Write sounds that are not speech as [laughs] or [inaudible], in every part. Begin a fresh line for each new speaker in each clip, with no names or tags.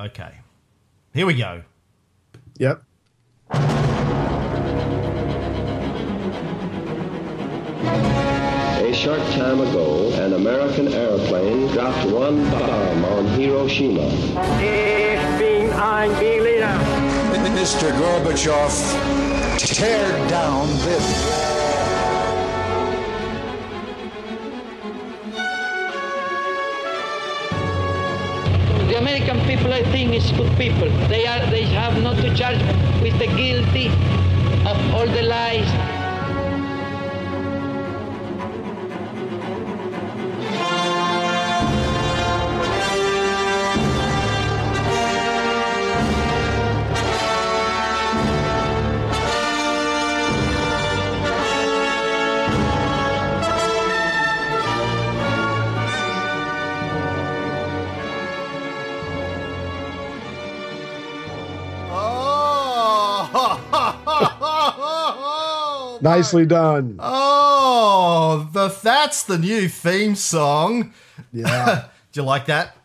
Okay. Here we go.
Yep.
A short time ago, an American airplane dropped one bomb on Hiroshima.
Ich bin ein Berliner.
Mr. Gorbachev, tear down this.
American people, I think, is good people. They are. They have not to charge with the guilty of all the lies.
Nicely done.
oh the, that's the new theme song.
Yeah. [laughs]
Do you like that?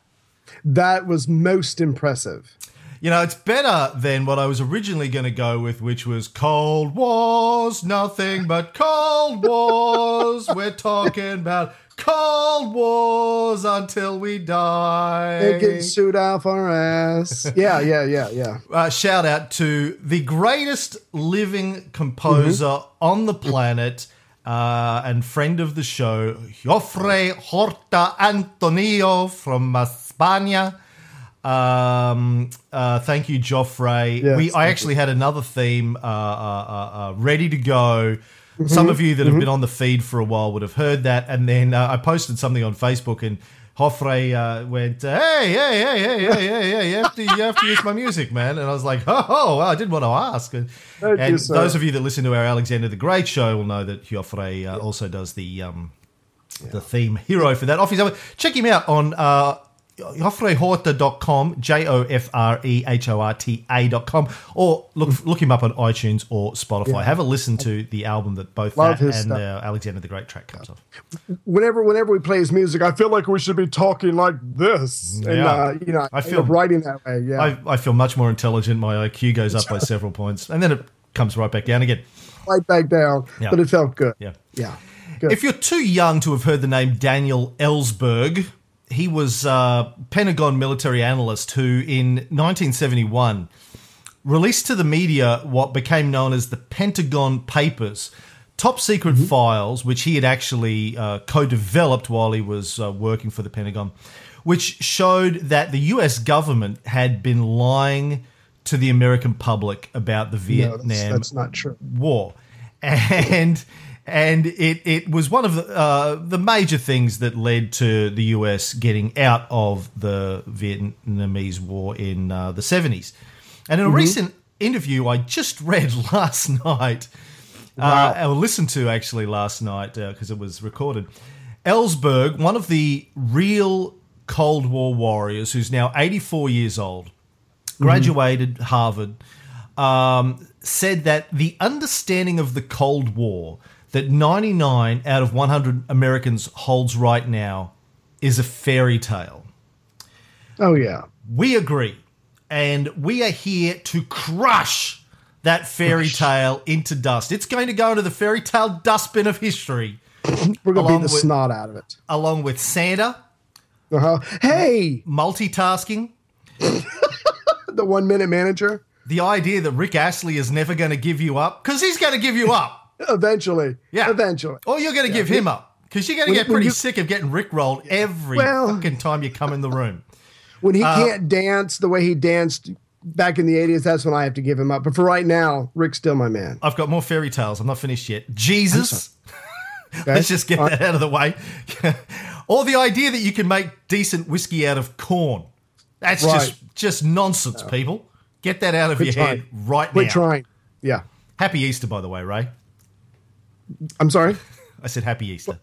that was most impressive.
You know, it's better than what I was originally going to go with, which was Cold Wars, nothing but Cold Wars. We're talking about Cold Wars until we die.
It gets suit off our ass. Yeah, yeah, yeah, yeah.
uh, shout out to the greatest living composer
Mm-hmm.
on the planet uh, and friend of the show, Jofre Horta Antoniou from Spania. Um, uh, thank you, Jofre.
Yes,
we, I actually had another theme uh, uh, uh, ready to go.
Mm-hmm.
Some of you that have been on the feed for a while would have heard that. And then uh, I posted something on Facebook, and Jofre uh, went, "Hey, hey, hey, hey, hey, hey, hey! You have to, you have to use my music, man." And I was like, "Oh, oh well, I didn't want to ask." And, and those of you that listen to our Alexander the Great show will know that Jofre uh, also does the um, the theme hero for that. Check him out on uh, jofrehorta.com, J O F R E H O R T A.com, or look look him up on iTunes or Spotify.
Yeah.
Have a listen to the album that both
Love
that and uh, Alexander the Great track comes off.
Whenever, whenever we play his music, I feel like we should be talking like this. And uh, you know,
I feel
writing that way. Yeah.
I, I feel much more intelligent. My IQ goes up by [laughs] several points, and then it comes right back down again.
right back down,
Yeah.
but it felt good.
Yeah.
Yeah. Good.
If you're too young to have heard the name Daniel Ellsberg, he was a Pentagon military analyst who, in 1971, released to the media what became known as the Pentagon Papers, top secret files, which he had actually uh, co developed while he was uh, working for the Pentagon, which showed that the US government had been lying to the American public about the
no,
Vietnam
that's, that's not true.
war, [laughs] and and it it was one of the uh, the major things that led to the US getting out of the Vietnamese war in uh, the seventies. And in a recent interview I just read [laughs] last night, uh, I listened to actually last night because it was recorded. Ellsberg, one of the real Cold War warriors, who's now 84 years old, graduated Harvard, um, said that the understanding of the Cold War that 99 out of 100 Americans holds right now is a fairy tale.
Oh yeah.
We agree. And we are here to crush that fairy tale into dust. It's going to go into the fairy tale dustbin of history,
We're gonna
Along
beat the
with-
snot out of it.
along with Santa,
Uh-huh. Hey,
multitasking, [laughs]
the one minute manager.
the idea that Rick Astley is never going to give you up, because he's going to give you up.
Eventually.
Yeah.
Eventually.
Or you're going to give him up. Because you're going to get pretty
you-
sick of getting Rick rolled every
Well-
fucking time you come in the room. [laughs]
When he
Uh,
can't dance the way he danced back in the 80s, that's when I have to give him up. But for right now, Rick's still my man.
I've got more fairy tales. I'm not finished yet. Jesus. [laughs]
Okay?
Let's just get that out of the way. [laughs] or the idea that you can make decent whiskey out of corn. That's
Right.
just just nonsense, people. Get that out of
Quit
your head right
Quit
now.
We're trying. Yeah.
Happy Easter, by the way, Ray.
I'm sorry.
I said happy Easter.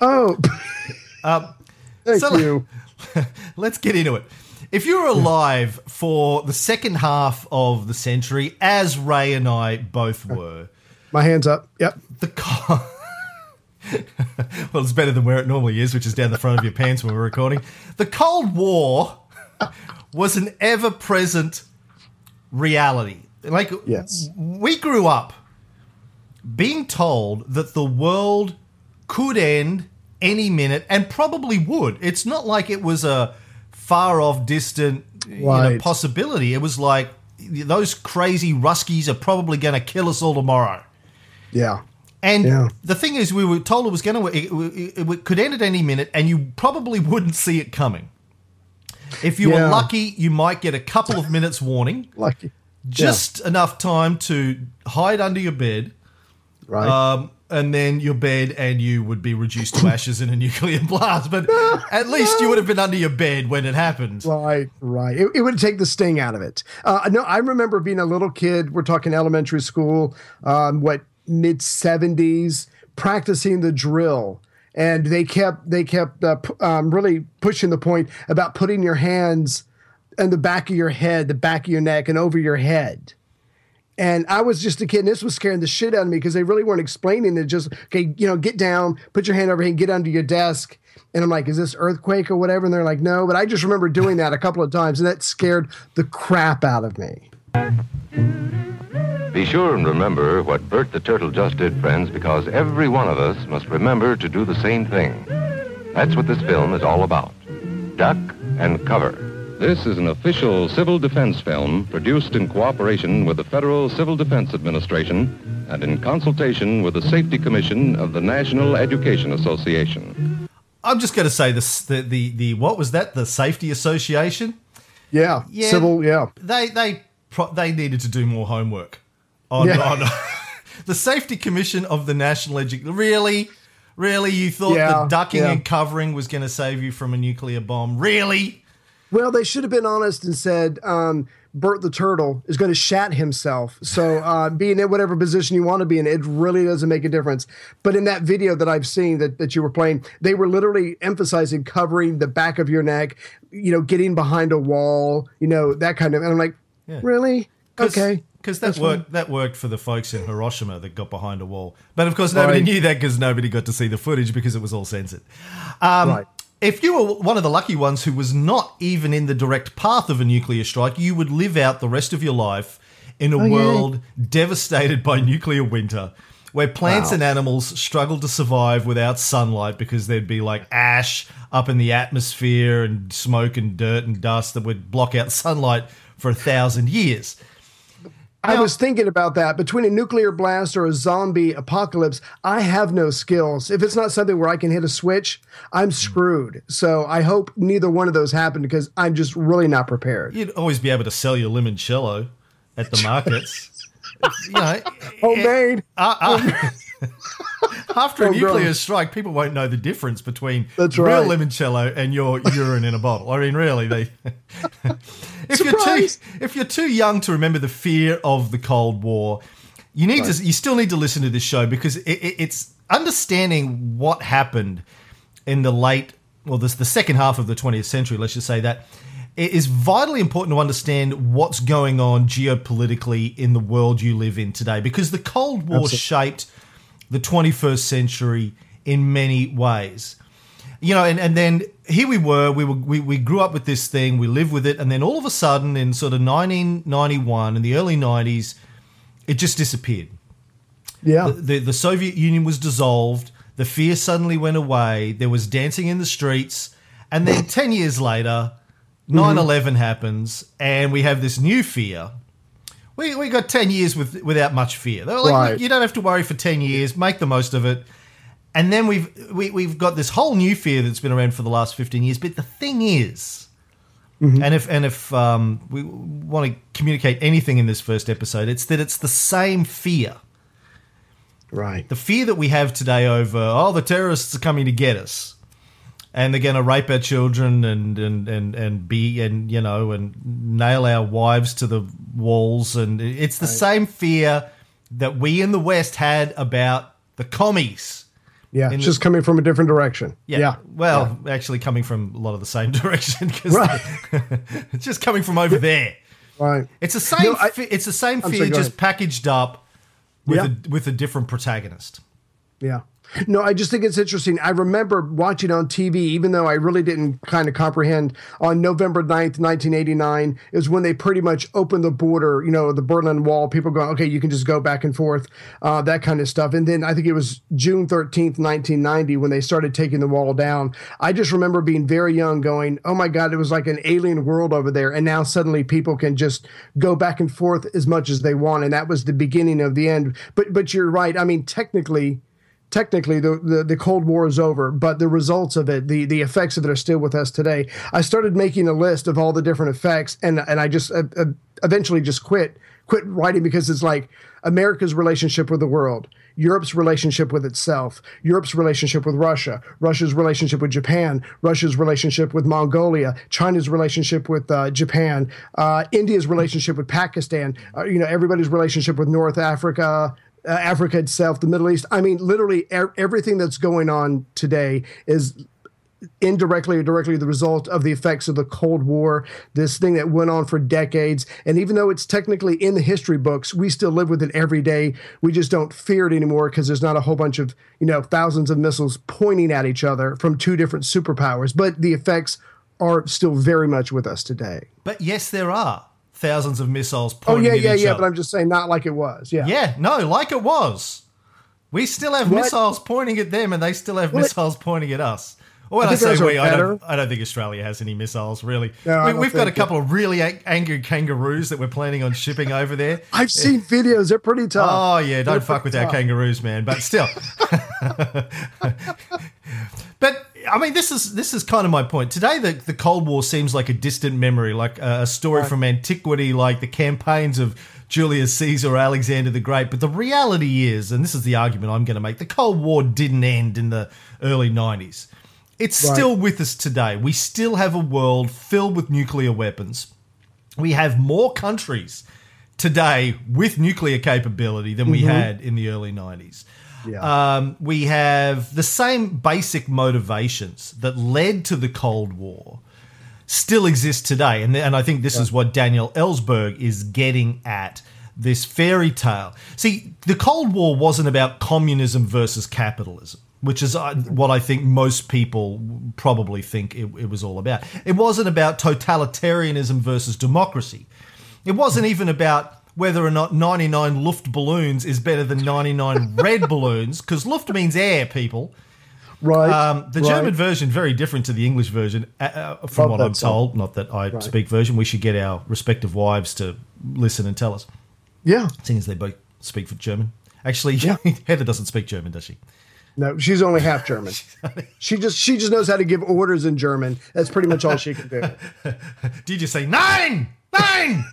Oh. [laughs] Um, Thank
so-
you. [laughs]
Let's get into it. If you're alive for the second half of the century, as Ray and I both uh, were,
My hands up. Yep.
the co- [laughs] well, it's better than where it normally is, which is down the front of your pants when we're recording. The Cold War was an ever present reality. Like,
Yes.
we grew up being told that the world could end any minute and probably would. It's not like it was a far off, distant you know, possibility. It was like those crazy Ruskies are probably going to kill us all tomorrow.
Yeah.
And
Yeah.
the thing is, we were told it was going to, it, could end at any minute, and you probably wouldn't see it coming. If you were lucky, you might get a couple of minutes warning,
Lucky.
just enough time to hide under your bed,
Right.
um, and then your bed, and you would be reduced to ashes in a nuclear [laughs] blast. But at [laughs] least you would have been under your bed when it happened.
Right, right. It, it would take the sting out of it. Uh, no, I remember being a little kid. We're talking elementary school, um, what mid seventies, practicing the drill, and they kept they kept uh, pu- um, really pushing the point about putting your hands in the back of your head, the back of your neck, and over your head. And I was just a kid, and this was scaring the shit out of me because they really weren't explaining it. Just okay, you know, get down, put your hand over here, get under your desk. And I'm like, is this earthquake or whatever? And they're like, no. But I just remember doing that a couple of times, and that scared the crap out of me.
Be sure and remember what Bert the Turtle just did, friends, because every one of us must remember to do the same thing. That's what this film is all about. Duck and cover. This is an official civil defense film produced in cooperation with the Federal Civil Defense Administration and in consultation with the Safety Commission of the National Education Association.
I'm just going to say this: the, the the what was that? The Safety Association.
Yeah,
Yeah.
civil. Yeah,
They they they needed to do more homework on,
Yeah.
on [laughs] the Safety Commission of the National Education. Really, really, you thought
Yeah,
that ducking
yeah.
and covering was going to save you from a nuclear bomb? Really?
Well, they should have been honest and said um, Bert the Turtle is going to shat himself. So uh, being in whatever position you want to be in, it really doesn't make a difference. But in that video that I've seen that, that you were playing, they were literally emphasizing covering the back of your neck, you know, getting behind a wall, you know, that kind of. And I'm like, really? Okay.
Because that
That's
worked. That worked for the folks in Hiroshima that got behind a wall. But of course, nobody
Right.
knew that because nobody got to see the footage because it was all censored. Um,
Right.
If you were one of the lucky ones who was not even in the direct path of a nuclear strike, you would live out the rest of your life in a
Oh, yeah.
world devastated by nuclear winter, where plants
Wow.
and animals struggled to survive without sunlight because there'd be like ash up in the atmosphere and smoke and dirt and dust that would block out [laughs] sunlight for a thousand years.
I was thinking about that. Between a nuclear blast or a zombie apocalypse, I have no skills. If it's not something where I can hit a switch, I'm screwed. So I hope neither one of those happen because I'm just really not prepared.
You'd always be able to sell your limoncello at the markets. [laughs] you know,
Homemade.
uh, [laughs] uh, [laughs] after a nuclear strike, people won't know the difference between
That's
real
right.
limoncello and your urine in a bottle. I mean, really, they. [laughs] if you're too if you're too young to remember the fear of the Cold War, you need to you still need to listen to this show because it, it, it's understanding what happened in the late well this the second half of the 20th century let's just say that it is vitally important to understand what's going on geopolitically in the world you live in today because the cold war
Absolutely.
shaped the 21st century in many ways you know and, and then here we were we were we, we grew up with this thing we lived with it and then all of a sudden in sort of 1991 in the early 90s it just disappeared
Yeah.
the, the Soviet Union was dissolved. The fear suddenly went away. There was dancing in the streets. And then 10 years later, mm-hmm. 9 11 happens, and we have this new fear. We, we got 10 years with, without much fear. They were like,
Right.
you don't have to worry for 10 years, make the most of it. And then we've, we, we've got this whole new fear that's been around for the last 15 years. But the thing is, and if and if um, we want to communicate anything in this first episode, it's that it's the same fear
right.
the fear that we have today over oh the terrorists are coming to get us and they're going to rape our children and and and and be and you know and nail our wives to the walls and it's the same fear that we in the west had about the commies
Yeah. It's
the-
just coming from a different direction.
yeah.
Yeah.
Well, actually, coming from a lot of the same [laughs] direction because
Right. [laughs]
it's just coming from over there.
Right.
It's the same.
No, I-
fe- it's the same
I'm
fear,
sorry,
just
ahead.
packaged up with
Yeah.
a with a different protagonist.
Yeah. No, I just think it's interesting. I remember watching on TV, even though I really didn't kind of comprehend, on November 9th, 1989, is when they pretty much opened the border, you know, the Berlin Wall. People going, okay, you can just go back and forth, uh, that kind of stuff. And then I think it was June 13th, 1990, when they started taking the wall down. I just remember being very young going, oh my God, it was like an alien world over there. And now suddenly people can just go back and forth as much as they want. And that was the beginning of the end. But, but you're right. I mean, technically, technically the, the, the cold war is over but the results of it the the effects of it are still with us today. I started making a list of all the different effects and and i just uh, uh, eventually just quit quit writing because it's like america's relationship with the world Europe's relationship with itself, Europe's relationship with Russia, Russia's relationship with Japan, Russia's relationship with Mongolia, China's relationship with uh, Japan, uh, India's relationship with Pakistan, uh, you know, everybody's relationship with North Africa, uh, Africa itself, the Middle East. I mean, literally er- everything that's going on today is indirectly or directly the result of the effects of the Cold War, this thing that went on for decades. And even though it's technically in the history books, we still live with it every day. We just don't fear it anymore because there's not a whole bunch of, you know, thousands of missiles pointing at each other from two different superpowers. But the effects are still very much with us today.
But yes, there are thousands of missiles pointing
Oh
pointing
yeah,
at
yeah,
each
yeah.
other.
But I'm just saying, not like it was. Yeah.
Yeah, no, like it was. We still have
What?
missiles pointing at them, and they still have
Well, it-
missiles pointing at us. Or when
I
I, say we, I don't. I don't think Australia has any missiles, really.
No,
we, we've got a couple of really a- angry kangaroos that we're planning on shipping over there. [laughs]
I've seen videos. They're pretty tough.
Oh yeah, don't
They're
fuck with
pretty
our kangaroos, man. But still, [laughs] [laughs] but I mean, this is this is kind of my point. Today, the the Cold War seems like a distant memory, like a, story from antiquity, like the campaigns of Julius Caesar or Alexander the Great. But the reality is, and this is the argument I'm going to make: the Cold War didn't end in the early '90s. It's
Right.
still with us today. We still have a world filled with nuclear weapons. We have more countries today with nuclear capability than we mm-hmm. had in the early 90s.
Yeah.
Um, we have the same basic motivations that led to the Cold War still exist today. And, and I think this is what Daniel Ellsberg is getting at this fairy tale. See, the Cold War wasn't about communism versus capitalism. Which is uh, what I think most people probably think it, it was all about. It wasn't about totalitarianism versus democracy. It wasn't even about whether or not 99 Luft balloons is better than 99 [laughs] red balloons, because Luft means air, people.
right.
Um, the
right.
German version very different to the English version, uh, uh, from
Love
what I'm told. Not that I speak version. We should get our respective wives to listen and tell us,
Yeah.
seeing as they both speak for German. Actually,
Yeah. [laughs]
Heather doesn't speak German, does she?
No, she's only half German. [laughs] she just she just knows how to give orders in German. That's pretty much all she can do.
Did you say nine? Nine?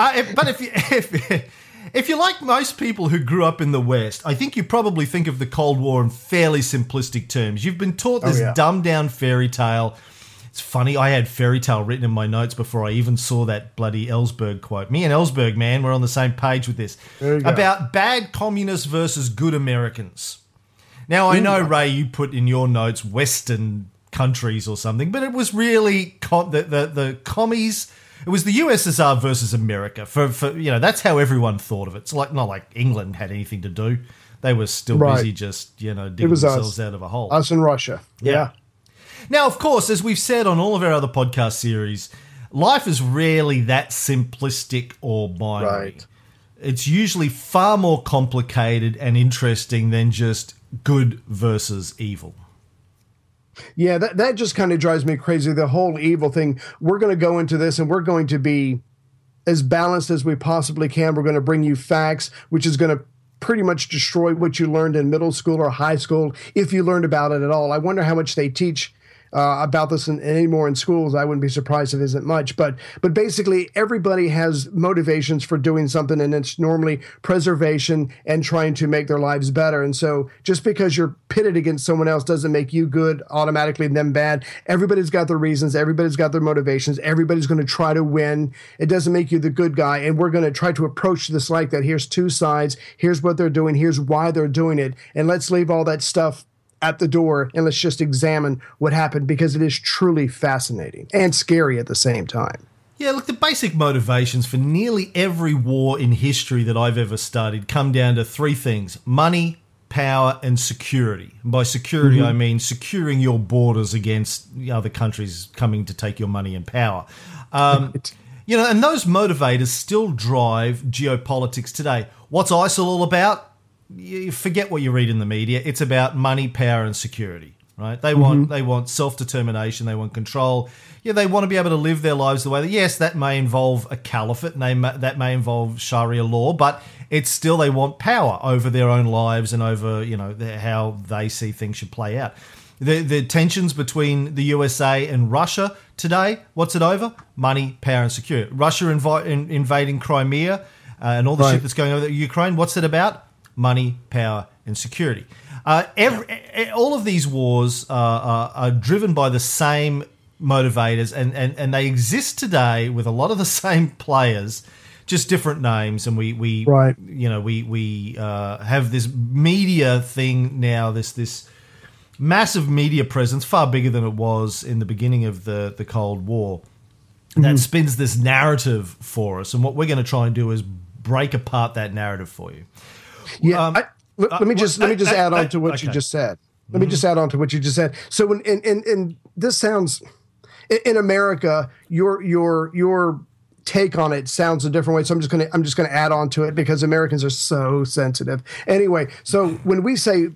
Uh, if, but if you [laughs] if if you're like most people who grew up in the West, I think you probably think of the Cold War in fairly simplistic terms. You've been taught this
yeah.
dumbed down fairy tale. It's funny, I had fairy tale written in my notes before I even saw that bloody Ellsberg quote. Me and Ellsberg, man, we're on the same page with this.
You go.
About bad communists versus good Americans. Now I know Ray, you put in your notes Western countries or something, but it was really com- the, the the commies. It was the USSR versus America. For for you know that's how everyone thought of it. It's like not like England had anything to do. They were still
Right.
busy just you know digging
was us.
themselves out of a hole.
Us and Russia. Yeah.
Now, of course, as we've said on all of our other podcast series, life is rarely that simplistic or binary.
Right.
It's usually far more complicated and interesting than just good versus evil.
Yeah, that, that just kind of drives me crazy. The whole evil thing. We're going to go into this and we're going to be as balanced as we possibly can. We're going to bring you facts, which is going to pretty much destroy what you learned in middle school or high school, if you learned about it at all. I wonder how much they teach. Uh, about this in, anymore in schools, I wouldn't be surprised if it isn't much. But but basically, everybody has motivations for doing something, and it's normally preservation and trying to make their lives better. And so, just because you're pitted against someone else doesn't make you good automatically, and them bad. Everybody's got their reasons. Everybody's got their motivations. Everybody's going to try to win. It doesn't make you the good guy. And we're going to try to approach this like that. Here's two sides. Here's what they're doing. Here's why they're doing it. And let's leave all that stuff at the door and let's just examine what happened because it is truly fascinating and scary at the same time.
Yeah, look, the basic motivations for nearly every war in history that I've ever studied come down to three things money, power, and security. And by security, I mean securing your borders against the other countries coming to take your money and power. Um, [laughs] You know, and those motivators still drive geopolitics today. What's ISIL all about? You forget what you read in the media. It's about money, power, and security. Right? They want they want self determination. They want control. Yeah, they want to be able to live their lives the way that. Yes, that may involve a caliphate. And they ma- that may involve Sharia law, but it's still they want power over their own lives and over you know the, how they see things should play out. The, the tensions between the USA and Russia today, what's it over? Money, power, and security. Russia invi- in, invading Crimea uh, and all the
Right.
shit that's going over Ukraine, what's it about? Money, power, and security. Uh, every, all of these wars uh, are, are driven by the same motivators, and, and, and they exist today with a lot of the [laughs] same players, just different names. And we, we
Right.
you know, we we uh, have this media thing now. This this massive media presence, far bigger than it was in the beginning of the the Cold War, that spins this narrative for us. And what we're going to try and do is break apart that narrative for you.
Yeah.
Um,
I, let, let me
uh,
just let me just
uh,
add
uh,
on to what you just said. Let me just add on to what you just said. So when and and, and this sounds in, in America, your your your take on it sounds a different way. So I'm just gonna I'm just gonna add on to it because Americans are so sensitive. Anyway, so when we say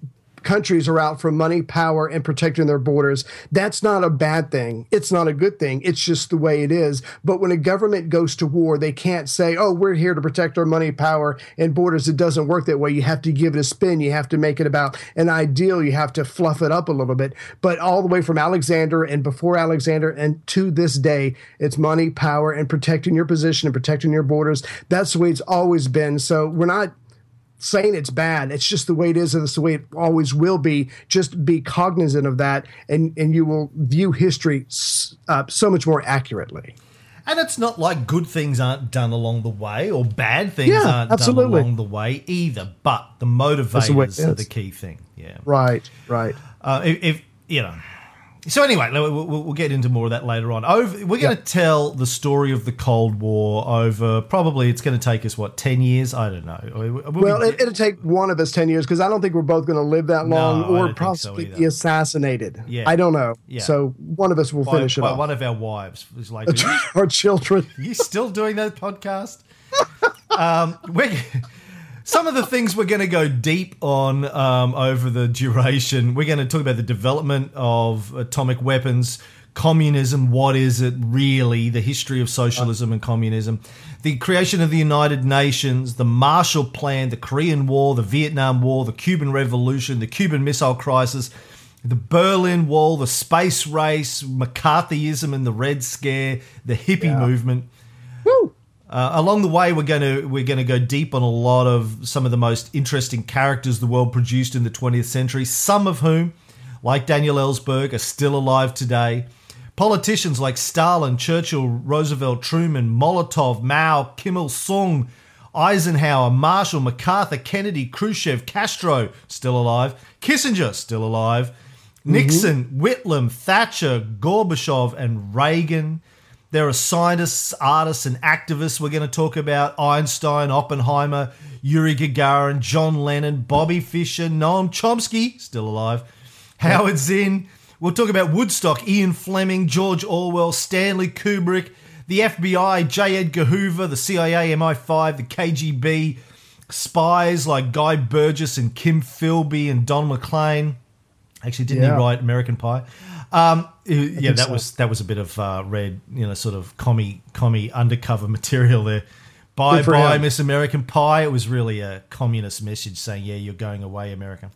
countries are out for money, power, and protecting their borders. That's not a bad thing. It's not a good thing. It's just the way it is. But when a government goes to war, they can't say, oh, we're here to protect our money, power, and borders. It doesn't work that way. You have to give it a spin. You have to make it about an ideal. You have to fluff it up a little bit. But all the way from Alexander and before Alexander and to this day, it's money, power, and protecting your position and protecting your borders. That's the way it's always been. So we're not saying it's bad. It's just the way it is, and it's the way it always will be. Just be cognizant of that, and and you will view history uh, so much more accurately.
And it's not like good things aren't done along the way or bad things
Yeah,
aren't
absolutely.
done along the way either. But the
the way
motivators are the key thing. Yeah.
Right, right.
Uh, if, if you know. So anyway, we'll, we'll get into more of that later on. Over, we're going to tell the story of the Cold War over probably it's going to take us what ten years. I don't know. We'll be-
Well, it, it'll take one of us ten years because I don't think we're both going to live that long,
I
or
don't so
possibly be assassinated.
Yeah.
I don't know.
Yeah.
So one of us will
by,
finish it
by
off.
one of our wives is like, [laughs]
Our children.
are you still doing that podcast? [laughs] um, we're, some of the things we're going to go deep on um, over the duration. We're going to talk about the development of atomic weapons, communism. What is it really? The history of socialism and communism, the creation of the United Nations, the Marshall Plan, the Korean War, the Vietnam War, the Cuban Revolution, the Cuban Missile Crisis. The Berlin Wall, the space race, McCarthyism and the Red Scare, the hippie movement. Uh, along the way, we're going to we're going to go deep on a lot of some of the most interesting characters the world produced in the 20th century. Some of whom, like Daniel Ellsberg, are still alive today. Politicians like Stalin, Churchill, Roosevelt, Truman, Molotov, Mao, Kim Il Sung, Eisenhower, Marshall, MacArthur, Kennedy, Khrushchev, Castro, still alive. Kissinger, still alive. Nixon, Whitlam, Thatcher, Gorbachev, and Reagan. There are scientists, artists, and activists we're going to talk about Einstein, Oppenheimer, Yuri Gagarin, John Lennon, Bobby Fischer, Noam Chomsky, still alive, Howard Zinn. We'll talk about Woodstock, Ian Fleming, George Orwell, Stanley Kubrick, the FBI, J. Edgar Hoover, the CIA, MI5, the KGB, spies like Guy Burgess and Kim Philby and Don McLean. Actually, didn't
Yeah.
he write American Pie? Um, yeah, that
so.
was that was a bit of uh, red, you know, sort of commie commie undercover [laughs] material there. Bye bye,
him.
Miss American Pie. It was really a communist message saying, "Yeah, you're going away, America."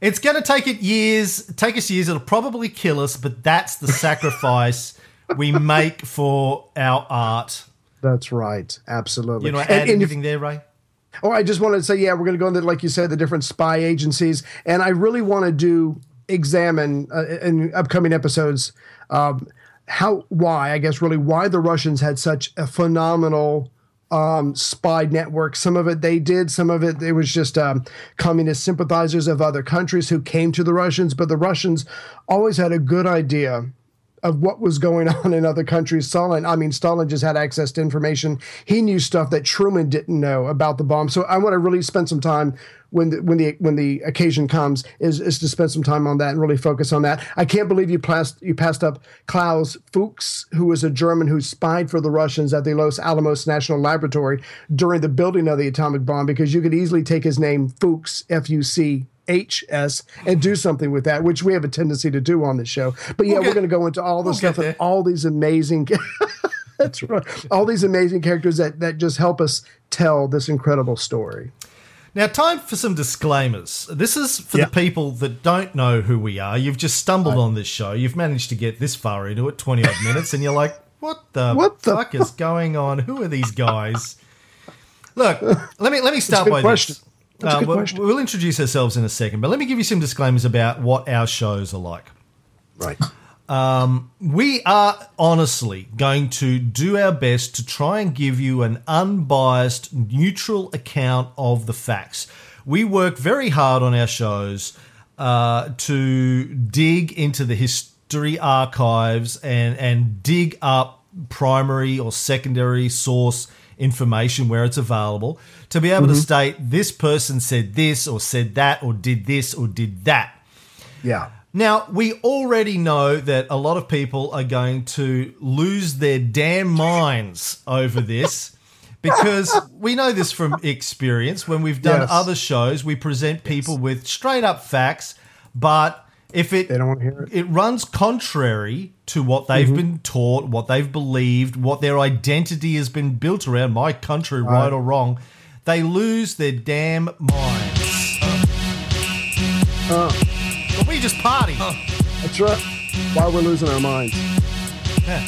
It's going to take it years, take us years. It'll probably kill us, but that's the [laughs] sacrifice we make for our art.
That's right. Absolutely.
You know, add
and if-
anything there, Ray?
Oh, I just wanted to say, yeah, we're going to go into, like you said, the different spy agencies, and I really want to do examine uh, in upcoming episodes um, how, why, I guess, really why the Russians had such a phenomenal um, spy network. Some of it they did, some of it it was just um, communist sympathizers of other countries who came to the Russians, but the Russians always had a good idea of what was going [laughs] on in other countries. Stalin, I mean, Stalin just had access to information. He knew stuff that Truman didn't know about the bomb. So I want to really spend some time when the when the when the occasion comes is is to spend some time on that and really focus on that. I can't believe you passed you passed up Klaus Fuchs, who was a German who spied for the Russians at the Los Alamos National Laboratory during the building of the atomic bomb, because you could easily take his name Fuchs F U C HS and do something with that, which we have a tendency to do on this show. But yeah,
We'll get-
we're going to go into all this
we'll
stuff and all these amazing. [laughs] That's right. All these amazing characters that that just help us tell this incredible story.
Now, time for some disclaimers. This is for
Yeah.
the people that don't know who we are. You've just stumbled on this show. You've managed to get this far into it, 20 odd [laughs] minutes, and you're like, what the,
What the
fuck is [laughs] going on? Who are these guys? Look, let me let me start by
question.
this.
That's a
Uh,
good
we'll,
question.
we'll introduce ourselves in a second, but let me give you some disclaimers about what our shows are like.
Right.
We are honestly going to do our best to try and give you an unbiased, neutral account of the facts. We work very hard on our shows uh, to dig into the history archives and, and dig up primary or secondary source information where it's available to be able to mm-hmm. state this person said this or said that or did this or did that.
Yeah.
Now, we already know that a lot of people are going to lose their damn minds over this [laughs] because we know this from experience. When we've done
Yes.
other shows, we present people with straight up facts, but if it
They don't want to hear it.
it runs contrary to what they've
Mm-hmm.
been taught, what they've believed, what their identity has been built around, my country, right or wrong, they lose their damn minds. but we just party.
That's right. Why we're losing our minds.
Yeah.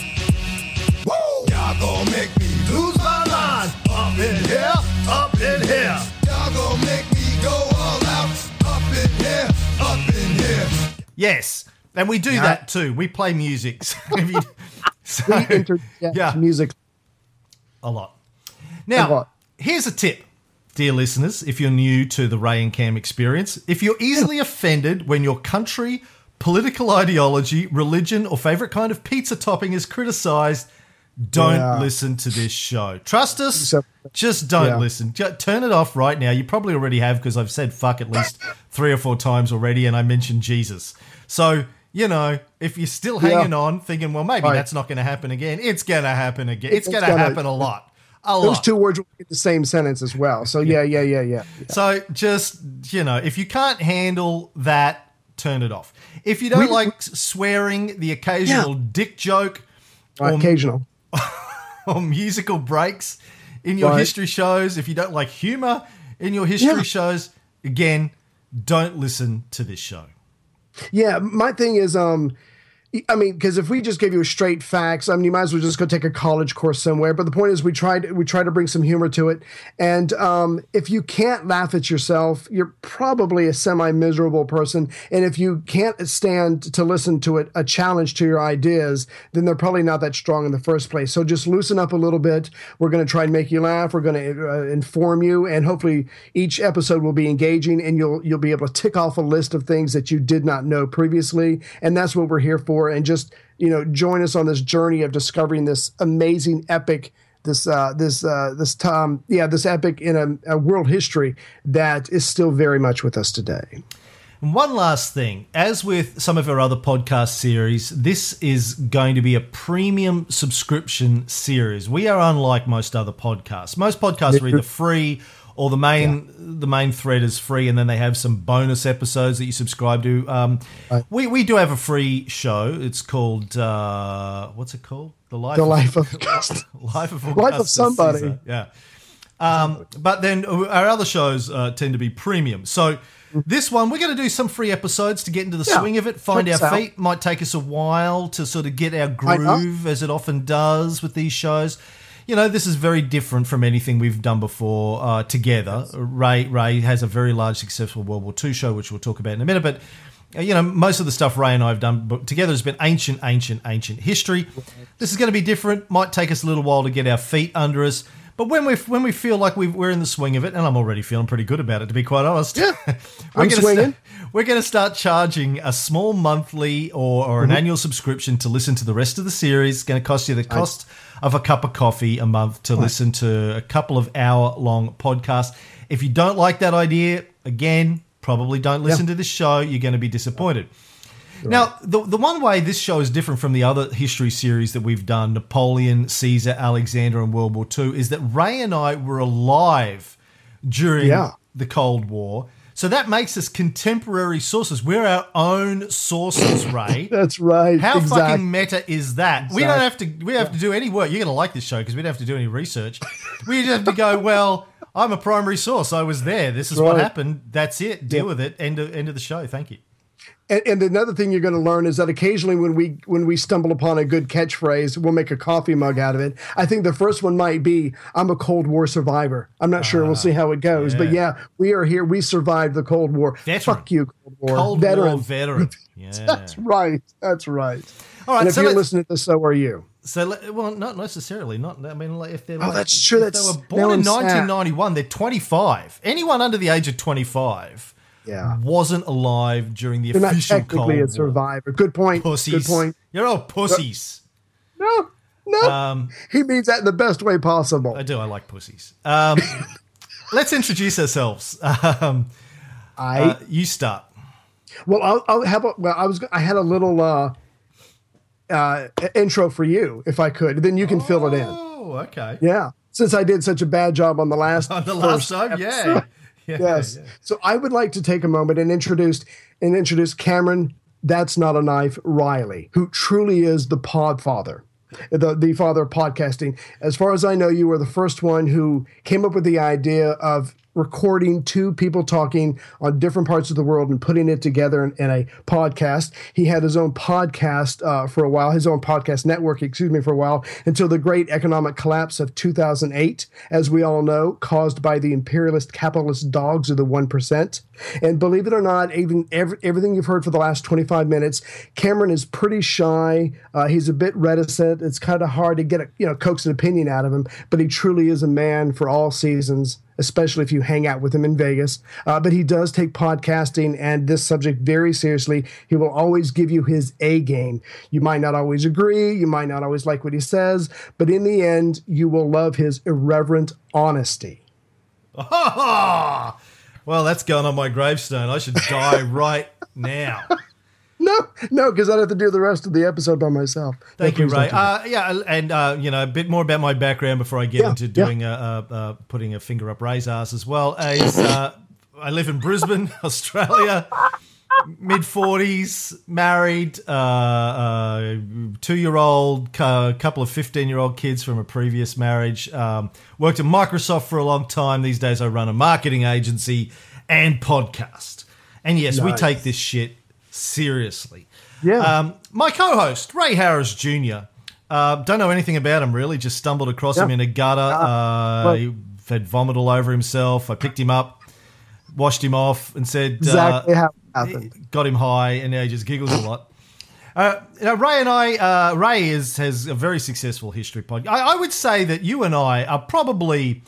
Y'all gonna make me lose my mind. Up in here, up in here. Y'all gonna make
Yes, and we do
Yeah.
that too. We play music. [laughs] So [laughs] so-
We interject
Yeah.
music.
a lot.
A
Now,
lot.
here's a tip, dear listeners, if you're new to the Ray and Cam experience. If you're easily offended when your country, political ideology, religion, or favorite kind of pizza topping is criticized, don't
Yeah.
listen to this show. Trust us, just don't
Yeah.
listen. Ju- turn it off right now. You probably already have because I've said fuck at least three or four times already, and I mentioned Jesus. So, you know, if you're still
Yeah.
hanging on, thinking, well, maybe
Right.
that's not going to happen again, it's going to happen again. It's,
It's
going to happen a lot. A
Those
lot.
two words will get the same sentence as well. So yeah, yeah, yeah, yeah.
So just you know, if you can't handle that, turn it off. If you don't
We-
like swearing, the occasional dick joke,
uh,
or,
occasional. [laughs]
or musical breaks in your
Right.
history shows, if you don't like humor in your history
Yeah.
shows, again, don't listen to this show.
Yeah, my thing is, um, I mean, because if we just gave you straight facts, I mean, you might as well just go take a college course somewhere. But the point is, we tried we try to bring some humor to it, and um, if you can't laugh at yourself, you're probably a semi miserable person. And if you can't stand to listen to it, a challenge to your ideas, then they're probably not that strong in the first place. So just loosen up a little bit. We're going to try and make you laugh. We're going to uh, inform you, and hopefully each episode will be engaging, and you'll you'll be able to tick off a list of things that you did not know previously, and that's what we're here for. And just you know, join us on this journey of discovering this amazing epic. This uh, this uh, this Tom yeah this epic in a, a world history that is still very much with us today.
And one last thing, as with some of our other podcast series, this is going to be a premium subscription series. We are unlike most other podcasts. Most podcasts are either free or the main the main thread is free, and then they have some bonus episodes that you subscribe to. Um, We we do have a free show. It's called uh, what's it called? The life
The life of [laughs] Augustus.
life of
Life of somebody.
Caesar. Yeah. Um, but then our other shows uh, tend to be premium. So this one, we're going to do some free episodes to get into the
Yeah,
swing of it, find our
us out.
feet. Might take us a while to sort of get our groove, as it often does with these shows. You know, this is very different from anything we've done before uh, together. Ray Ray has a very large, successful World War II show, which we'll talk about in a minute. But uh, you know, most of the stuff Ray and I have done together has been ancient, ancient, ancient history. This is going to be different. Might take us a little while to get our feet under us, But when we when we feel like we we're in the swing of it, and I'm already feeling pretty good about it, to be quite honest.
Yeah, [laughs]
we're
I'm swinging.
sta- we're going to start charging a small monthly or, or an
Mm-hmm.
annual subscription to listen to the rest of the series. It's going to cost you the cost of a cup of coffee a month to listen to a couple of hour long podcasts. If you don't like that idea, again, probably don't listen to this show. You're going to be disappointed. Now, the, the one way this show is different from the other history series that we've done, Napoleon, Caesar, Alexander, and World War II, is that Ray and I were alive during
Yeah.
the Cold War. So that makes us contemporary sources. We're our own sources, [coughs] Ray.
That's right.
How
exactly.
fucking meta is that? We don't have to. We don't have to do any work. You're going to like this show because we don't have to do any research. [laughs] we just have to go. Well, I'm a primary source. I was there. This is what happened. That's it. Deal with it. End of end of the show. Thank you.
And, and another thing you're going to learn is that occasionally when we when we stumble upon a good catchphrase, we'll make a coffee mug out of it. I think the first one might be, "I'm a Cold War survivor." I'm not sure. We'll see how it goes. But
Ah, yeah.
yeah, we are here. We survived the Cold War.
Veteran.
Fuck you, Cold War.
Cold
veteran.
War veteran. [laughs] Yeah.
That's right. That's right.
All right.
and if
so
you're listening to this, so are you.
So, well, not necessarily. Not. I mean, like, if they're
Oh,
like-
that's true, that's-
they were born in
I'm sad.
1991. They're 25. Anyone under the age of 25
Yeah.
wasn't alive during the
not
official
technically
Cold
a
War.
Good point.
Pussies.
Good point.
You're all pussies.
No, no.
Um,
he means that in the best way possible.
I do. I like pussies. Um, [laughs] let's introduce ourselves. Um,
I
uh, you start.
Well, I'll, I'll have a, well. I was I had a little uh, uh, intro for you, if I could. Then you can fill it in.
Oh, okay.
Yeah, since I did such a bad job on the last [laughs]
On the last time,
episode.
yeah. [laughs]
Yes.
yeah.
So I would like to take a moment and introduce and introduce Cameron. That's not a knife. Riley, who truly is the pod father. The, the father of podcasting. As far as I know, you were the first one who came up with the idea of recording two people talking on different parts of the world and putting it together in, in a podcast. He had his own podcast uh, for a while, his own podcast network, excuse me, for a while, until the great economic collapse of 2008, as we all know, caused by the imperialist capitalist dogs of the 1%. And believe it or not, even every, everything you've heard for the last 25 minutes, Cameron is pretty shy. Uh, he's a bit reticent. It's kind of hard to get a, you know, coax an opinion out of him, but he truly is a man for all seasons especially if you hang out with him in Vegas. Uh, but he does take podcasting and this subject very seriously. He will always give you his A game. You might not always agree, you might not always like what he says, but in the end, you will love his irreverent honesty. [laughs]
well, that's going on my gravestone. I should die right now. [laughs]
No, no, because I'd have to do the rest of the episode by myself.
Thank
No,
you, Ray. Uh, yeah, and uh, you know a bit more about my background before I get
Yeah,
into
yeah.
doing a, uh uh putting a finger up Ray's ass as well. Is uh, I live in Brisbane, [laughs] Australia. Mid forties, married, uh, uh, two year old, a couple of fifteen year old kids from a previous marriage. Um, worked at Microsoft for a long time. These days, I run a marketing agency and podcast. And yes, we take this shit seriously.
Yeah.
Um, my co-host Ray Harris Jr. Uh, don't know anything about him really. Just stumbled across him in a gutter. Uh,
well-
he had vomit all over himself. I picked him up, washed him off, and said,
exactly
uh,
how it happened.
got him high, and now he just giggles a lot. Uh, you know, Ray and I, uh, Ray is has a very successful history podcast. I, I would say that you and I are probably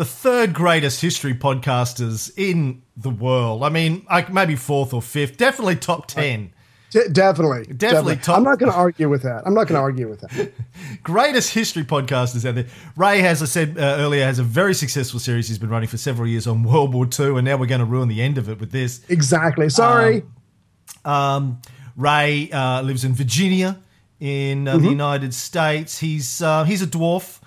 the third greatest history podcasters in the world. I mean, like maybe fourth or fifth, definitely top ten.
De- definitely,
Definitely top-
I'm not going [laughs] to argue with that. I'm not going to argue with that. [laughs]
greatest history podcasters out there. Ray, as I said uh, earlier, has a very successful series he's been running for several years on World War II, and now we're going to ruin the end of it with this.
Exactly. Sorry.
Um, Ray uh, lives in Virginia, in uh, the United States. He's uh, he's a dwarf.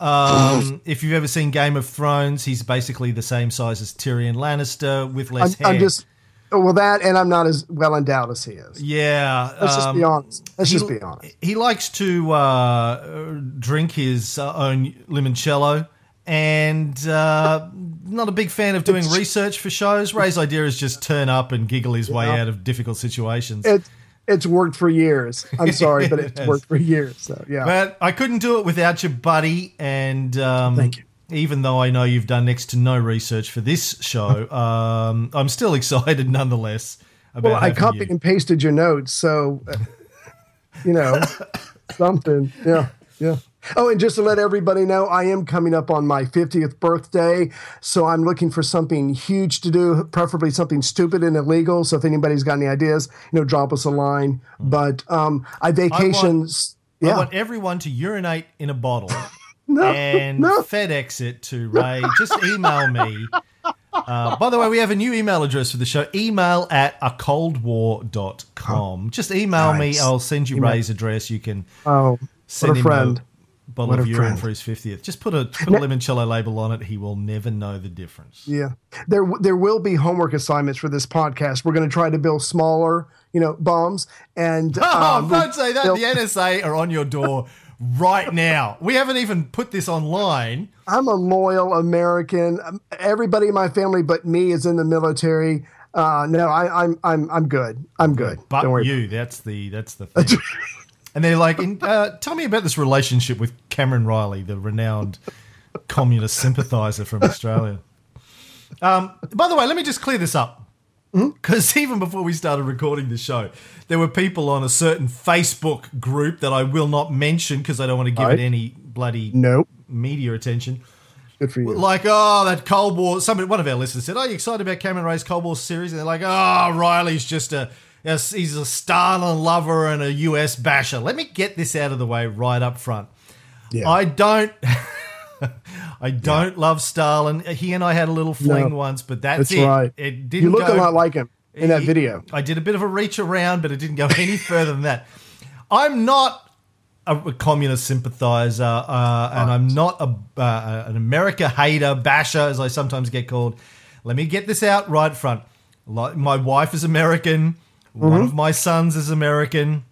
Um, if you've ever seen Game of Thrones, he's basically the same size as Tyrion Lannister with
I'm,
less hair.
I'm just well that, and I'm not as well endowed as he is.
yeah.
Let's just
um,
be honest. Let's
he-
just be honest.
He likes to uh, drink his uh, own limoncello and uh, not a big fan of doing research for shows. Ray's idea is just turn up and giggle his way out of difficult situations.
It it's worked for years. I'm sorry, but [laughs] it's worked for years. So yeah.
but I couldn't do it without you, buddy. And um,
Thank you.
Even though I know you've done next to no research for this show, [laughs] um, I'm still excited nonetheless. About
well, I copied
you.
and pasted your notes, so uh, you know [laughs] something. Yeah. Yeah. Oh, and just to let everybody know, I am coming up on my 50th birthday. So I'm looking for something huge to do, preferably something stupid and illegal. So if anybody's got any ideas, you know, drop us a line. But um, I vacations.
I
yeah.
want everyone to urinate in a bottle [laughs]
No,
and
no.
FedEx it to Ray. Just email me. Uh, by the way, we have a new email address for the show email at a coldwar.com. Just email me. I'll send you
Email.
Ray's address. You can
Oh,
send
what a friend.
Bottle
What
of urine
friend.
for his 50th. Just put a, put a limoncello label on it. He will never know the difference.
Yeah, there there will be homework assignments for this podcast. We're going to try to build smaller, you know, bombs. And
Oh,
um,
don't say that. The NSA are on your door right now. We haven't even put this online.
I'm a loyal American. Um, Everybody in my family, but me, is in the military. Uh, no, I, I'm I'm I'm good. I'm good.
But
Don't worry.
you, that's the that's the [laughs] thing. And they're like, uh, tell me about this relationship with Cameron Reilly, the renowned communist sympathiser from Australia. Um, by the way, let me just clear this up.
Hmm?
Because even before we started recording the show, there were people on a certain Facebook group that I will not mention because I don't want to give
Right.
it any bloody
Nope.
media attention.
Good for you.
Like, oh, that Cold War. Somebody, one of our listeners said, "Are you excited about Cameron Ray's Cold War series?" And they're like, "Oh, Reilly's just a, he's a Stalin lover and a US basher." Let me get this out of the way right up front.
Yeah.
I don't, [laughs] I don't love Stalin. He and I had a little fling
No.
once, but that's,
That's
it.
right.
It didn't.
you look
go,
a lot like him in that video.
I did a bit of a reach around, but it didn't go [laughs] any further than that. I'm not a, a communist sympathizer, uh, and I'm not a, uh, an America hater, basher, as I sometimes get called. Let me get this out right front. My wife is American. One
Mm-hmm.
of my sons is American.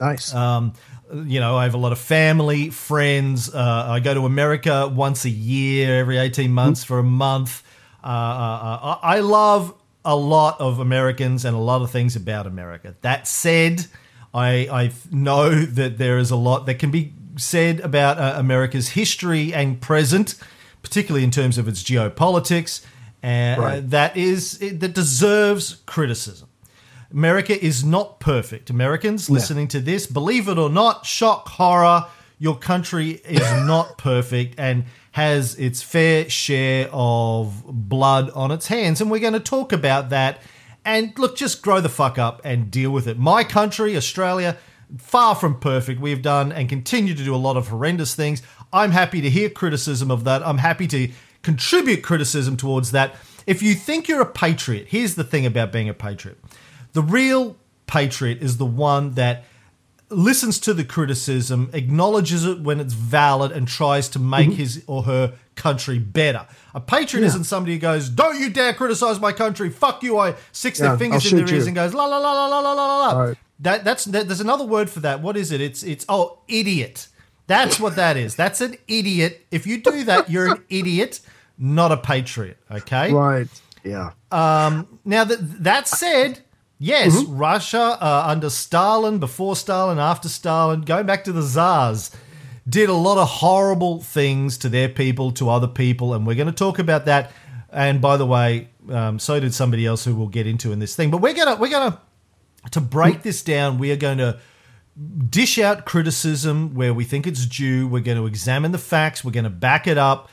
Nice.
Um, you know, I have a lot of family, friends. Uh, I go to America once a year, every 18 months for a month. Uh, uh, uh, I love a lot of Americans and a lot of things about America. That said, I, I know that there is a lot that can be said about uh, America's history and present, particularly in terms of its geopolitics, and
Right.
that is that deserves criticism. America is not perfect. Americans listening to this, believe it or not, shock, horror, your country is [laughs] not perfect and has its fair share of blood on its hands. And we're going to talk about that. And look, just grow the fuck up and deal with it. My country, Australia, far from perfect. We've done and continue to do a lot of horrendous things. I'm happy to hear criticism of that. I'm happy to contribute criticism towards that. If you think you're a patriot, here's the thing about being a patriot. The real patriot is the one that listens to the criticism, acknowledges it when it's valid, and tries to make
Mm-hmm.
his or her country better. A patriot isn't somebody who goes, "Don't you dare criticize my country! Fuck you!" I sticks
Yeah,
their fingers
I'll
in their ears
you.
and goes, "La la la la la la la la."
Right.
That that's that, there's another word for that. What is it? It's it's oh idiot. That's what that is. That's an idiot. If you do that, you're an idiot, not a patriot. Okay.
right. Yeah.
Um, Now that that said, yes,
Mm-hmm.
Russia uh, under Stalin, before Stalin, after Stalin, going back to the czars, did a lot of horrible things to their people, to other people, and we're going to talk about that. And by the way, um, so did somebody else who we'll get into in this thing. But we're gonna we're gonna to break this down. We are going to dish out criticism where we think it's due. We're going to examine the facts. We're going to back it up.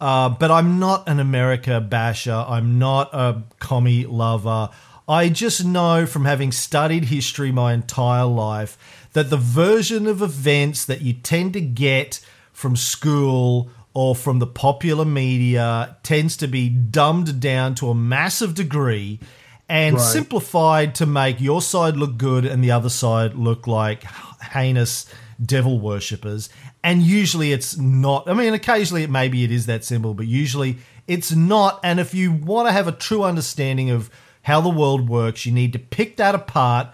Uh, but I'm not an America basher. I'm not a commie lover. I just know from having studied history my entire life that the version of events that you tend to get from school or from the popular media tends to be dumbed down to a massive degree and
Right.
simplified to make your side look good and the other side look like heinous devil worshippers. And usually it's not. I mean, occasionally it maybe it is that simple, but usually it's not. And if you want to have a true understanding of how the world works, you need to pick that apart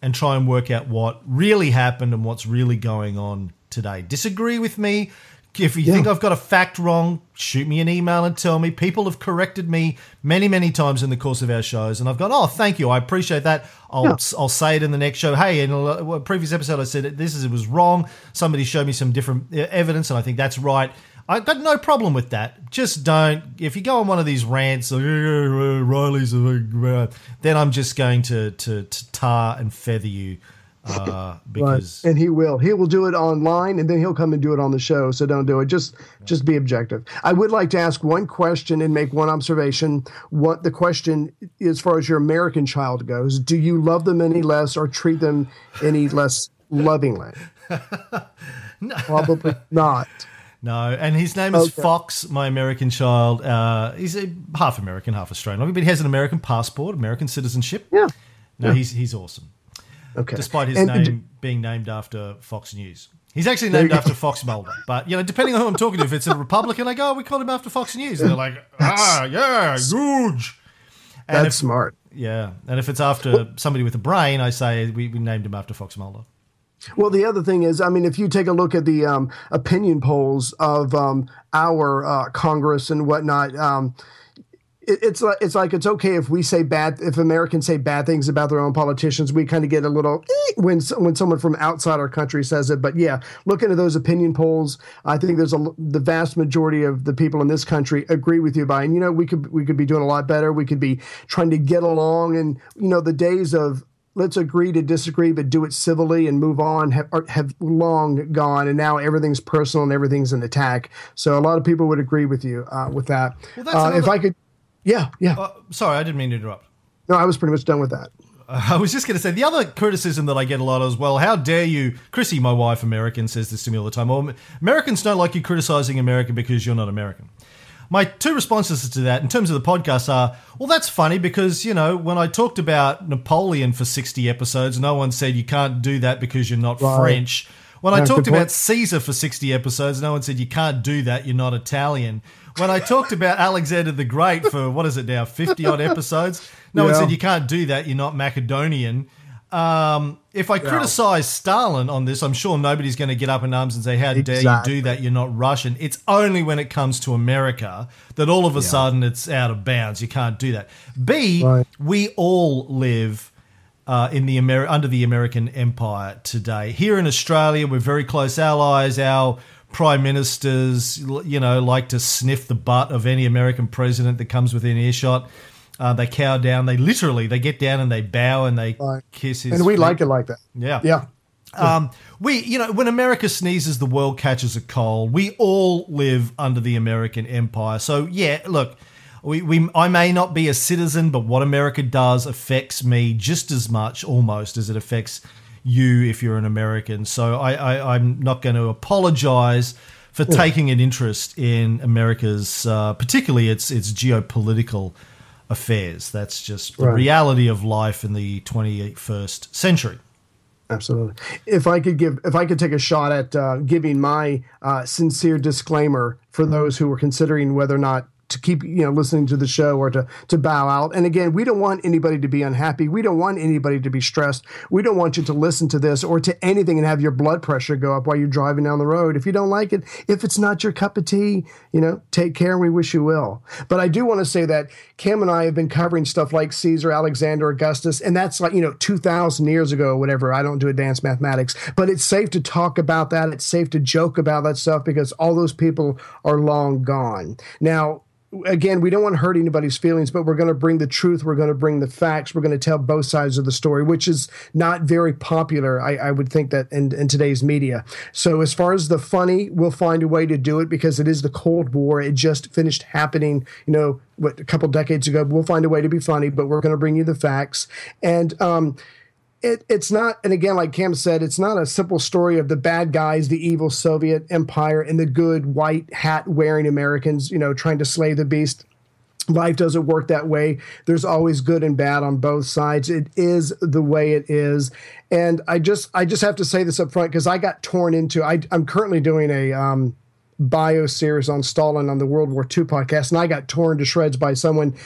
and try and work out what really happened and what's really going on today. Disagree with me. If you think I've got a fact wrong, shoot me an email and tell me. People have corrected me many, many times in the course of our shows, and I've gone, "Oh, thank you, I appreciate that." I'll I'll say it in the next show. Hey, in a a previous episode, I said this is it was wrong. Somebody showed me some different uh, evidence, and I think that's right. I've got no problem with that. Just don't. If you go on one of these rants, like, "Uh, uh, Reilly's, a big, uh," then I'm just going to, to to tar and feather you uh, [laughs] because
and he will. He will do it online and then he'll come and do it on the show so don't do it. Just just be objective. I would like to ask one question and make one observation. What the question as far as your american child goes do you love them any less or treat them any less lovingly? [laughs] No. probably not
No, and his name is
Okay.
Fox, my American child. Uh, he's a half American, half Australian, but he has an American passport, American citizenship.
yeah
No, he's he's awesome,
okay
despite his
And-
name being named after Fox News. He's actually named after Fox Mulder, but you know, depending on who I'm talking to, if it's a Republican, I go, oh, "We called him after Fox News," and they're like, "Ah, yeah, huge." And
that's
if,
smart
yeah, and if it's after somebody with a brain, I say we, we named him after Fox Mulder.
Well, the other thing is, I mean, if you take a look at the um, opinion polls of um, our uh, Congress and whatnot, um, it, it's like it's like it's okay if we say bad if Americans say bad things about their own politicians. We kind of get a little eh, when when someone from outside our country says it. But yeah, look into those opinion polls. I think there's a the vast majority of the people in this country agree with you. By and you know we could we could be doing a lot better. We could be trying to get along, and you know the days of let's agree to disagree, but do it civilly and move on have, are- have long gone. And now everything's personal and everything's an attack. So a lot of people would agree with you uh, with that.
Well, that's
uh, if I could, yeah, yeah.
Uh, sorry, I didn't mean to interrupt.
no, I was pretty much done with that. [laughs]
I was just going to say the other criticism that I get a lot as well. How dare you, Chrissy, my wife, American, says this to me all the time. Well, Americans don't like you criticizing America because you're not American. My two responses to that, in terms of the podcast, are well, that's funny because you know when I talked about Napoleon for sixty episodes, no one said you can't do that because you're not
Right.
French. When I talked about Caesar for 60 episodes, no one said you can't do that, you're not Italian. When I talked about [laughs] Alexander the Great for what is it now, 50 odd episodes, no one said you can't do that, you're not Macedonian. Um, if I criticize Stalin on this, I'm sure nobody's going to get up in arms and say, How dare you do that? You're not Russian. It's only when it comes to America that all of a sudden it's out of bounds. You can't do that. B,
Right.
we all live uh, in the Ameri- under the American Empire today. Here in Australia, we're very close allies. Our prime ministers, you know, like to sniff the butt of any American president that comes within earshot. Uh, they cow down. They literally they get down and they bow and they
Right.
kiss his.
And we
feet.
like it like that.
Yeah.
Yeah.
Um, we, you know, when America sneezes, the world catches a cold. We all live under the American empire. So, yeah, look, we, we, I may not be a citizen, but what America does affects me just as much, almost, as it affects you if you're an American. So, I, I, I'm not going to apologize for taking an interest in America's, uh, particularly its its geopolitical affairs. That's just the
Right.
reality of life in the 21st century.
Absolutely. If I could give, if I could take a shot at uh, giving my uh, sincere disclaimer for those who are considering whether or not to keep, you know, listening to the show or to to bow out. And again, we don't want anybody to be unhappy. We don't want anybody to be stressed. We don't want you to listen to this or to anything and have your blood pressure go up while you're driving down the road. If you don't like it, if it's not your cup of tea, you know, take care. and We wish you well. But I do want to say that Cam and I have been covering stuff like Caesar, Alexander, Augustus, and that's like, you know, 2,000 years ago or whatever. I don't do advanced mathematics, but it's safe to talk about that. It's safe to joke about that stuff because all those people are long gone. Now, again, we don't want to hurt anybody's feelings, but we're going to bring the truth. We're going to bring the facts. We're going to tell both sides of the story, which is not very popular, I, I would think, that in, in today's media. So, as far as the funny, we'll find a way to do it because it is the Cold War. It just finished happening, you know, what, a couple decades ago. We'll find a way to be funny, but we're going to bring you the facts. And, um, it, it's not, and again, like Cam said, it's not a simple story of the bad guys, the evil Soviet Empire, and the good white hat wearing Americans, you know, trying to slay the beast. Life doesn't work that way. There's always good and bad on both sides. It is the way it is, and I just, I just have to say this up front because I got torn into. I, I'm currently doing a um, bio series on Stalin on the World War II podcast, and I got torn to shreds by someone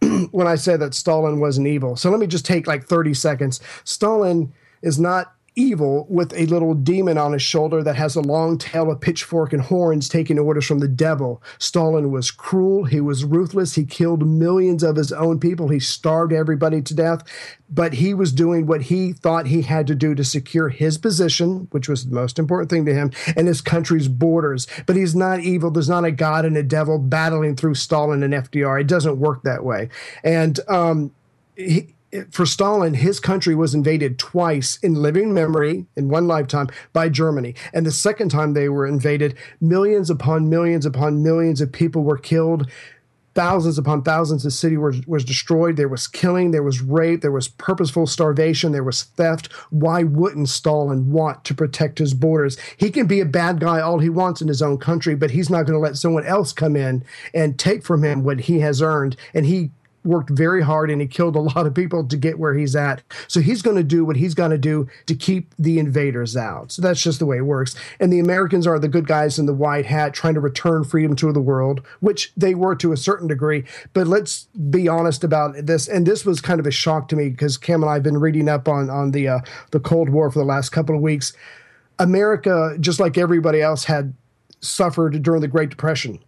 [clears throat] when I said that Stalin wasn't evil. So let me just take like 30 seconds. Stalin is not evil with a little demon on his shoulder that has a long tail, a pitchfork, and horns taking orders from the devil. Stalin was cruel. He was ruthless. He killed millions of his own people. He starved everybody to death. But he was doing what he thought he had to do to secure his position, which was the most important thing to him, and his country's borders. But he's not evil. There's not a God and a devil battling through Stalin and FDR. It doesn't work that way. And um, he, for Stalin, his country was invaded twice in living memory in one lifetime by Germany. And the second time they were invaded, millions upon millions upon millions of people were killed. Thousands upon thousands of city was, was destroyed. There was killing, there was rape, there was purposeful starvation, there was theft. Why wouldn't Stalin want to protect his borders? He can be a bad guy all he wants in his own country, but he's not going to let someone else come in and take from him what he has earned. And he worked very hard and he killed a [laughs] lot of people to get where he's at. So he's going to do what he's going to do to keep the invaders out. So that's just the way it works. And the Americans are the good guys in the white hat trying to return freedom to the world, which they were to a certain degree. But let's be honest about this. And this was kind of a shock to me because Cam and I have been reading up on on the uh, the Cold War for the last couple of weeks. America, just like everybody else, had suffered during the Great Depression.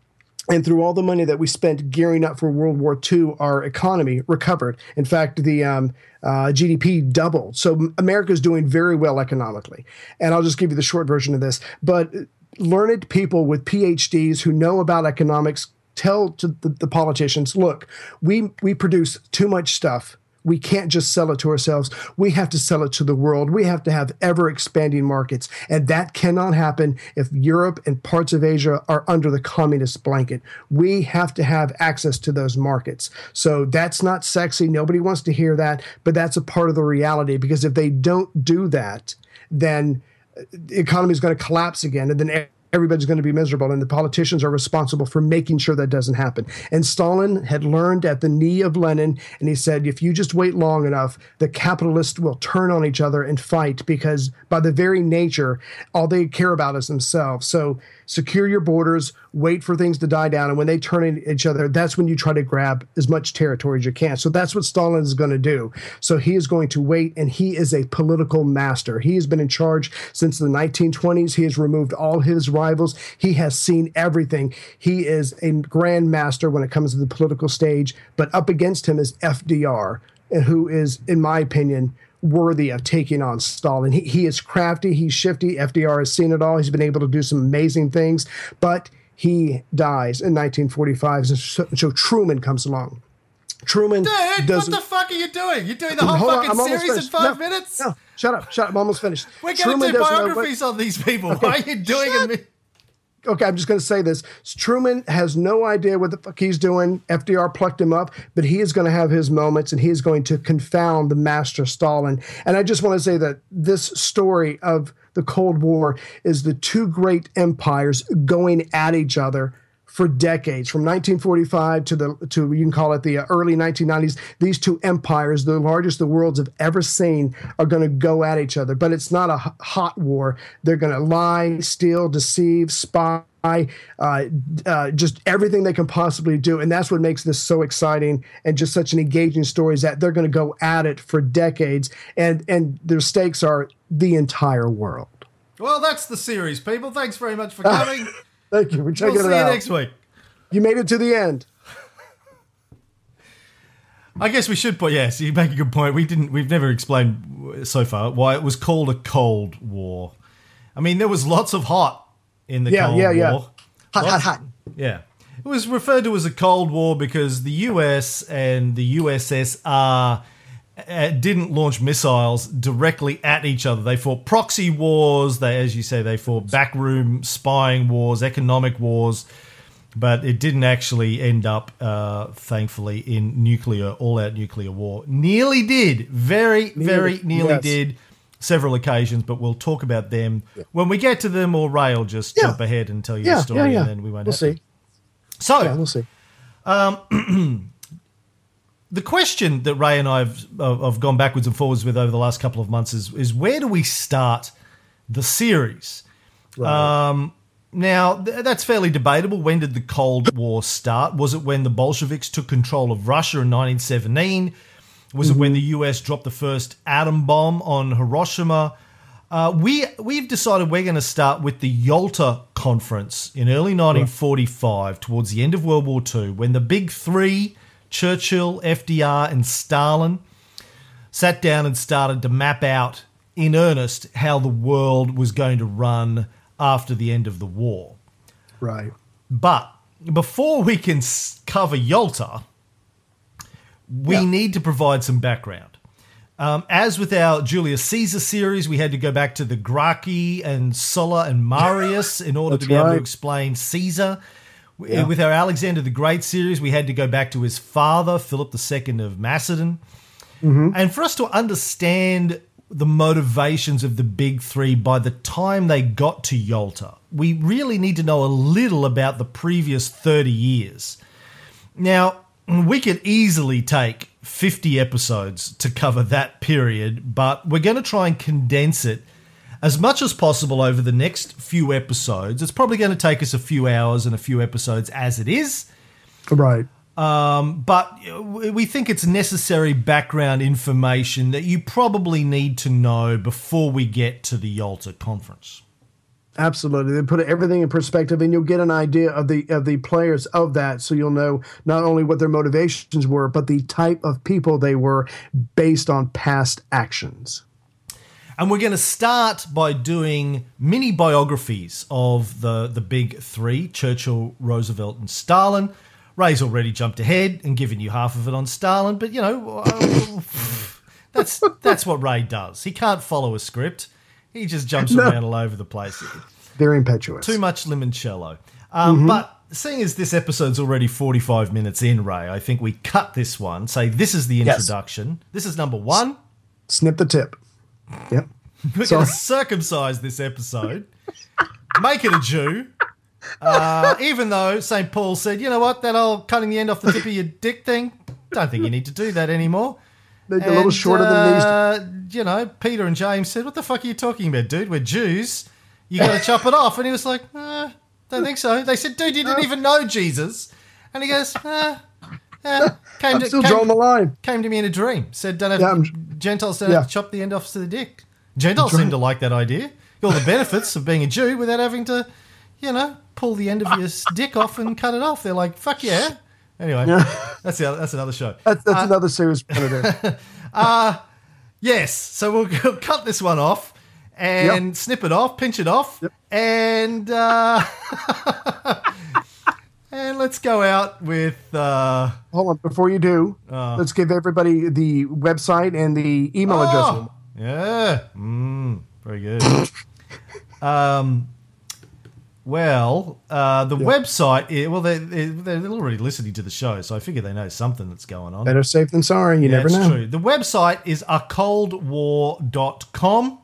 And through all the money that we spent gearing up for World War II, our economy recovered. In fact, the um, uh, GDP doubled. So America's doing very well economically. And I'll just give you the short version of this. But learned people with PhDs who know about economics tell to the, the politicians, look, we we produce too much stuff. We can't just sell it to ourselves. We have to sell it to the world. We have to have ever expanding markets. And that cannot happen if Europe and parts of Asia are under the communist blanket. We have to have access to those markets. So that's not sexy. Nobody wants to hear that, but that's a part of the reality because if they don't do that, then uh, the economy is going to collapse again. And then everybody's going to be miserable and the politicians are responsible for making sure that doesn't happen. And stalin had learned at the knee of lenin and he said if you just wait long enough the capitalists will turn on each other and fight because by the very nature all they care about is themselves. So secure your borders wait for things to die down. And when they turn on each other that's when you try to grab as much territory as you can. So that's what stalin is going to do. So he is going to wait and he is a political master. He has been in charge since the 1920s he has removed all his rivals. He has seen everything. He is a grand master when it comes to the political stage. But up against him is fdr who is in my opinion worthy of taking on Stalin. He, he is crafty, he's shifty. FDR has seen it all. He's been able to do some amazing things, but he dies in 1945. So, so Truman comes along. Truman
Dude, what
doesn't.
the fuck are you doing? You're doing the whole
on,
fucking series in five
No,
minutes?
No, shut up, shut up. I'm almost finished.
We're going
Truman
to do
what-
biographies on these people. Why are you doing it?
Okay, I'm just going to say this. Truman has no idea what the fuck he's doing. FDR plucked him up, but he is going to have his moments and he is going to confound the master Stalin. And I just want to say that this story of the Cold War is the two great empires going at each other for decades from 1945 to the to you can call it the early 1990s these two empires the largest the worlds have ever seen are going to go at each other. But it's not a hot war. They're going to lie steal deceive spy uh, uh, just everything they can possibly do. And that's what makes this so exciting and just such an engaging story is that they're going to go at it for decades. And and their stakes are the entire world.
Well, that's the series, people. Thanks very much for coming. [laughs]
thank you for checking
we'll see
it
you next week.
you made it to the end
I guess we should put yes. You make a good point. We didn't. We've never explained so far why it was called a Cold War. I mean, there was lots of hot in the
Yeah,
Cold
yeah, yeah.
War.
hot
Lots-
hot hot
Yeah. It was referred to as a Cold War because the US and the USSR uh, didn't launch missiles directly at each other. They fought proxy wars. They, as you say, they fought backroom spying wars, economic wars, but it didn't actually end up, uh, thankfully, in nuclear, all-out nuclear war. Nearly did, very, very nearly
yes.
did. Several occasions, but we'll talk about them when we get to them. Or Ray will just
Yeah.
jump ahead and tell you
yeah
the story,
yeah yeah
and then we won't
we'll
have to.
see
So,
we'll see [clears throat]
the question that Ray and I have, have gone backwards and forwards with over the last couple of months is, is where do we start the series? Um, now, th- that's fairly debatable. When did the Cold War start? Was it when the Bolsheviks took control of Russia in 1917? Was it when the US dropped the first atom bomb on Hiroshima? Uh, we we've decided we're going to start with the Yalta Conference in early 1945, towards the end of World War II, when the big three Churchill, FDR, and Stalin sat down and started to map out in earnest how the world was going to run after the end of the war.
right
But before we can cover Yalta, we
Yeah.
need to provide some background. Um, as with our Julius Caesar series, we had to go back to the Gracchi and Sulla and Marius [laughs] in order to
That's
be able to explain Caesar.
Yeah.
With our Alexander the Great series, we had to go back to his father, Philip II of Macedon. Mm-hmm. And for us to understand the motivations of the big three by the time they got to Yalta, we really need to know a little about the previous 30 years. Now, we could easily take 50 episodes to cover that period, but we're going to try and condense it as much as possible over the next few episodes. It's probably going to take us a few hours and a few episodes as it is.
Right.
Um, but we think it's necessary background information that you probably need to know before we get to the Yalta conference.
Absolutely. They put everything in perspective and you'll get an idea of the of the players of that so you'll know not only what their motivations were but the type of people they were based on past actions.
And we're going to start by doing mini biographies of the, the big three Churchill, Roosevelt, and Stalin. Ray's already jumped ahead and given you half of it on Stalin, but you know, [sighs] that's, that's what Ray does. He can't follow a script, he just jumps
No.
around all over the place.
Very impetuous.
Too much limoncello. Um, But seeing as this episode's already 45 minutes in, Ray, I think we cut this one, say this is the
Yes.
introduction. This is number one.
Snip the tip. Yep. [laughs]
We're going to circumcise this episode, [laughs] make it a Jew. Uh, even though St. Paul said, you know what, that old cutting the end off the tip of your dick thing, don't think you need to do that anymore.
Make it a little
And,
shorter than these.
uh, You know, Peter and James said, what the fuck are you talking about, dude? We're Jews. You got to chop it off. And he was like, eh, don't think so. They said, dude, you didn't even know Jesus. And he goes, eh, eh. Came
I'm
to,
still
came-
drawing the line.
came to me in a dream. Said, "Don't have
Yeah,
Gentiles don't
yeah.
have to chop the end off to the dick." Gentiles seem to like that idea. All the benefits of being a Jew without having to, you know, pull the end of your dick off and cut it off. They're like, "Fuck yeah!" Anyway, that's the other, that's another show.
That's, that's another series we're gonna.
Yes, so we'll, [laughs] we'll cut this one off and
Yep.
snip it off, pinch it off, and uh, and [laughs] let's go out with. Uh,
Hold on, before you do, let's give everybody the website and the email address.
Oh, yeah. Mm, very good. [laughs] um, well, uh, the website, i- well, they, they, they're already listening to the show, so I figure they know something that's going on.
Better safe than sorry. You
Yeah,
never know.
true. The website is acoldwar.com.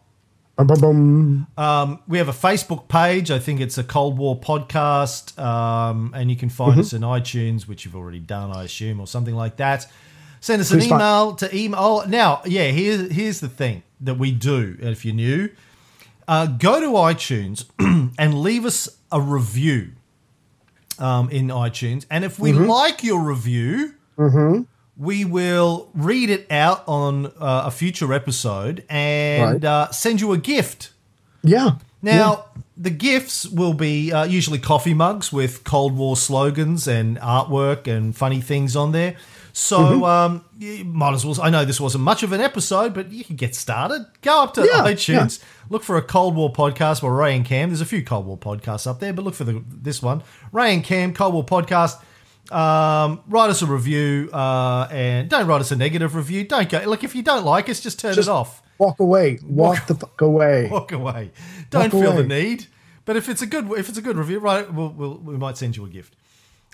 Bum, bum, bum.
Um, we have a Facebook page. I think it's a Cold War podcast. Um, and you can find
Mm-hmm.
us in iTunes, which you've already done, I assume, or something like that. Send us an
Please find-
email to email. Oh, now, yeah, here, here's the thing that we do, if you're new. Uh, go to iTunes [clears throat] and leave us a review um, in iTunes. And if we
Mm-hmm.
like your review, we will read it out on uh, a future episode and
Right.
uh, send you a gift.
Yeah.
Now, the gifts will be uh, usually coffee mugs with Cold War slogans and artwork and funny things on there. So,
Mm-hmm.
um, you might as well. I know this wasn't much of an episode, but you can get started. Go up to
Yeah,
iTunes, look for a Cold War podcast by Ray and Cam. There's a few Cold War podcasts up there, but look for the, this one Ray and Cam, Cold War podcast. Um, write us a review uh, and don't write us a negative review. Don't go. Look, if you don't like us, just turn
Just
it off
Walk away. Walk, the fuck away. [laughs]
walk away. Don't
Walk
feel
away.
the need. But if it's a good if it's a good review, right, we'll, we'll, we might send you a gift.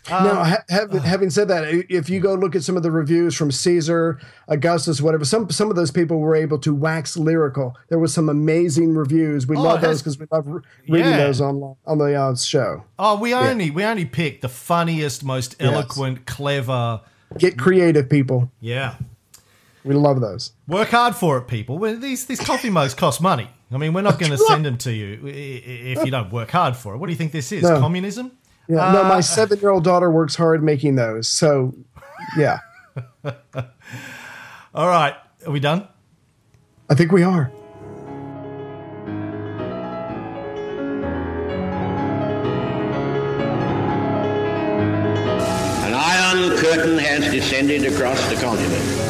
Now, ha- have, having said that, if you go look at some of the reviews from Caesar, Augustus, whatever, some some of those people were able to wax lyrical. There was some amazing reviews. We
Oh,
love those because we love re- reading
Yeah.
those on on the uh, show.
Oh, we only we only picked the funniest, most eloquent, clever.
Get creative, people.
Yeah,
We love those.
work hard for it, people. These these coffee mugs cost money. I mean, we're not going to send them to you if you don't work hard for it. What do you think this is?
No.
Communism?
Yeah, no,
Uh,
my seven year old daughter works hard making those. So, yeah, [laughs]
All right, are we done?
I think we are.
An iron curtain has descended across the continent.